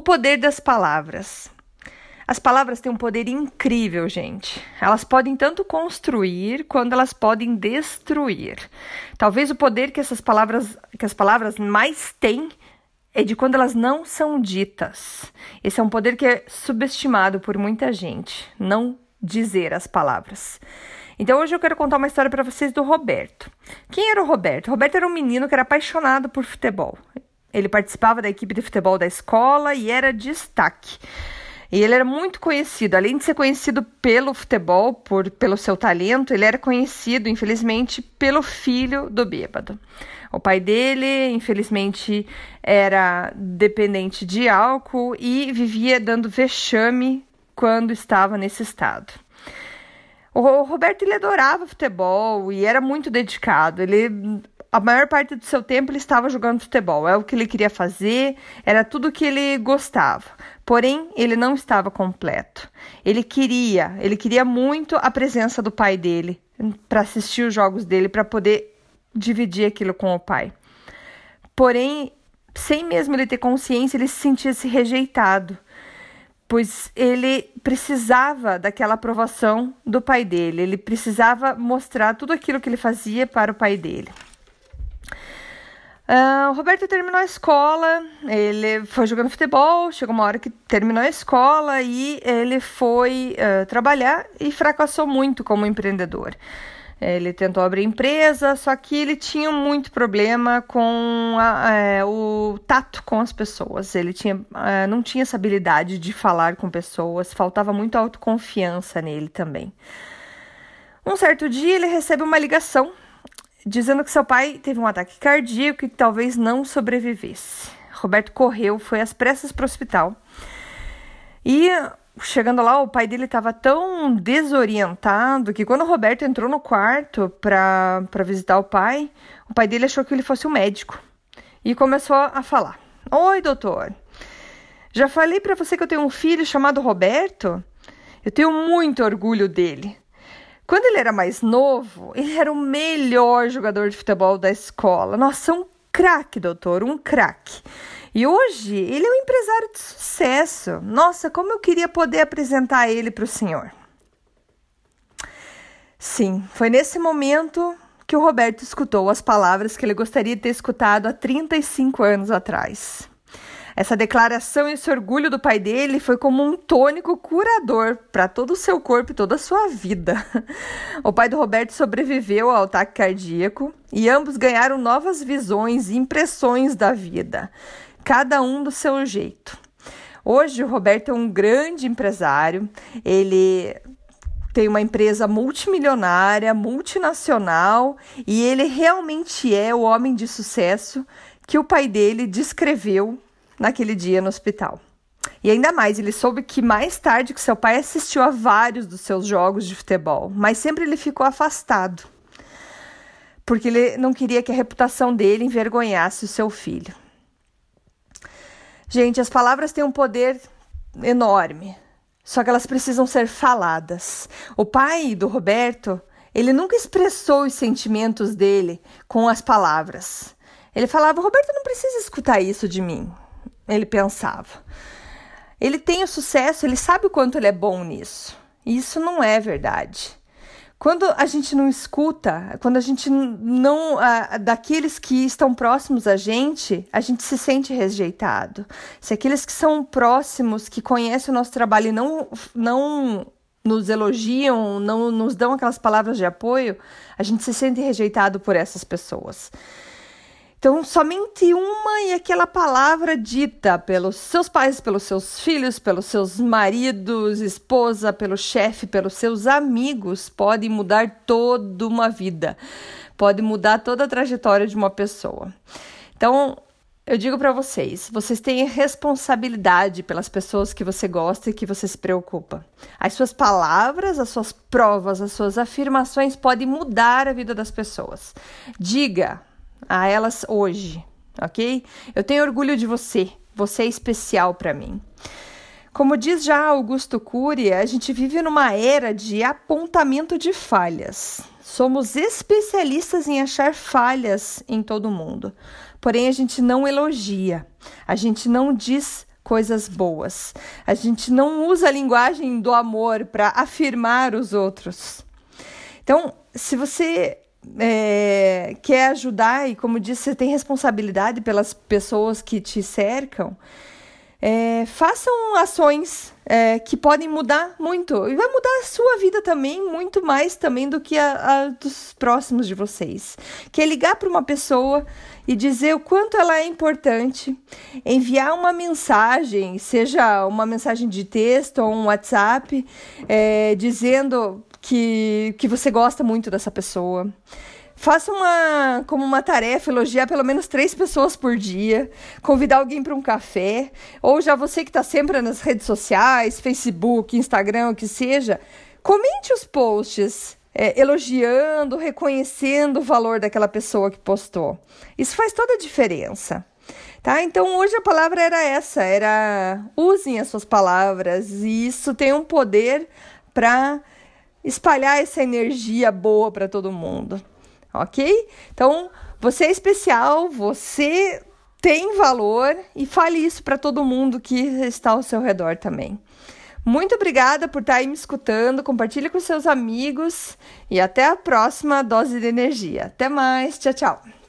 O poder das palavras. As palavras têm um poder incrível, gente. Elas podem tanto construir quanto elas podem destruir. Talvez o poder que essas palavras, que as palavras mais têm é de quando elas não são ditas. Esse é um poder que é subestimado por muita gente, não dizer as palavras. Então hoje eu quero contar uma história para vocês do Roberto. Quem era o Roberto? O Roberto era um menino que era apaixonado por futebol. Ele participava da equipe de futebol da escola e era destaque. E ele era muito conhecido, além de ser conhecido pelo futebol, por, pelo seu talento, ele era conhecido, infelizmente, pelo filho do bêbado. O pai dele, infelizmente, era dependente de álcool e vivia dando vexame quando estava nesse estado. O Roberto ele adorava futebol e era muito dedicado. Ele a maior parte do seu tempo ele estava jogando futebol, é o que ele queria fazer, era tudo que ele gostava. Porém, ele não estava completo. Ele queria, ele queria muito a presença do pai dele para assistir os jogos dele, para poder dividir aquilo com o pai. Porém, sem mesmo ele ter consciência, ele se sentia se rejeitado, pois ele precisava daquela aprovação do pai dele, ele precisava mostrar tudo aquilo que ele fazia para o pai dele. Uh, o Roberto terminou a escola, ele foi jogando futebol, chegou uma hora que terminou a escola e ele foi uh, trabalhar e fracassou muito como empreendedor. Ele tentou abrir empresa, só que ele tinha muito problema com a, é, o tato com as pessoas. Ele tinha, é, não tinha essa habilidade de falar com pessoas, faltava muito autoconfiança nele também. Um certo dia ele recebe uma ligação dizendo que seu pai teve um ataque cardíaco e que talvez não sobrevivesse. Roberto correu, foi às pressas para o hospital. E chegando lá, o pai dele estava tão desorientado que quando o Roberto entrou no quarto para visitar o pai, o pai dele achou que ele fosse um médico e começou a falar: Oi, doutor. Já falei para você que eu tenho um filho chamado Roberto? Eu tenho muito orgulho dele. Quando ele era mais novo, ele era o melhor jogador de futebol da escola. Nossa, um craque, doutor, um craque. E hoje ele é um empresário de sucesso. Nossa, como eu queria poder apresentar ele para o senhor. Sim, foi nesse momento que o Roberto escutou as palavras que ele gostaria de ter escutado há 35 anos atrás. Essa declaração e esse orgulho do pai dele foi como um tônico curador para todo o seu corpo e toda a sua vida. O pai do Roberto sobreviveu ao ataque cardíaco e ambos ganharam novas visões e impressões da vida, cada um do seu jeito. Hoje o Roberto é um grande empresário, ele tem uma empresa multimilionária, multinacional, e ele realmente é o homem de sucesso que o pai dele descreveu naquele dia no hospital. E ainda mais, ele soube que mais tarde que seu pai assistiu a vários dos seus jogos de futebol, mas sempre ele ficou afastado, porque ele não queria que a reputação dele envergonhasse o seu filho. Gente, as palavras têm um poder enorme, só que elas precisam ser faladas. O pai do Roberto, ele nunca expressou os sentimentos dele com as palavras. Ele falava: Roberto não precisa escutar isso de mim ele pensava. Ele tem o sucesso, ele sabe o quanto ele é bom nisso. Isso não é verdade. Quando a gente não escuta, quando a gente não. daqueles que estão próximos a gente, a gente se sente rejeitado. Se aqueles que são próximos, que conhecem o nosso trabalho e não, não nos elogiam, não nos dão aquelas palavras de apoio, a gente se sente rejeitado por essas pessoas. Então, somente uma e aquela palavra dita pelos seus pais, pelos seus filhos, pelos seus maridos, esposa, pelo chefe, pelos seus amigos, pode mudar toda uma vida, pode mudar toda a trajetória de uma pessoa. Então, eu digo para vocês, vocês têm responsabilidade pelas pessoas que você gosta e que você se preocupa. As suas palavras, as suas provas, as suas afirmações podem mudar a vida das pessoas. Diga, a elas hoje, ok? Eu tenho orgulho de você, você é especial para mim. Como diz já Augusto Cury, a gente vive numa era de apontamento de falhas. Somos especialistas em achar falhas em todo mundo. Porém, a gente não elogia, a gente não diz coisas boas. A gente não usa a linguagem do amor para afirmar os outros. Então, se você é, quer ajudar e, como disse, você tem responsabilidade pelas pessoas que te cercam, é, façam ações é, que podem mudar muito e vai mudar a sua vida também muito mais também do que a, a dos próximos de vocês. Que é ligar para uma pessoa e dizer o quanto ela é importante, enviar uma mensagem, seja uma mensagem de texto ou um WhatsApp, é, dizendo que, que você gosta muito dessa pessoa. Faça uma como uma tarefa, elogiar pelo menos três pessoas por dia, convidar alguém para um café, ou já você que está sempre nas redes sociais, Facebook, Instagram, o que seja, comente os posts é, elogiando, reconhecendo o valor daquela pessoa que postou. Isso faz toda a diferença. Tá? Então hoje a palavra era essa, era usem as suas palavras e isso tem um poder para espalhar essa energia boa para todo mundo ok? Então, você é especial, você tem valor e fale isso para todo mundo que está ao seu redor também. Muito obrigada por estar aí me escutando, compartilhe com seus amigos e até a próxima dose de energia. Até mais, tchau, tchau.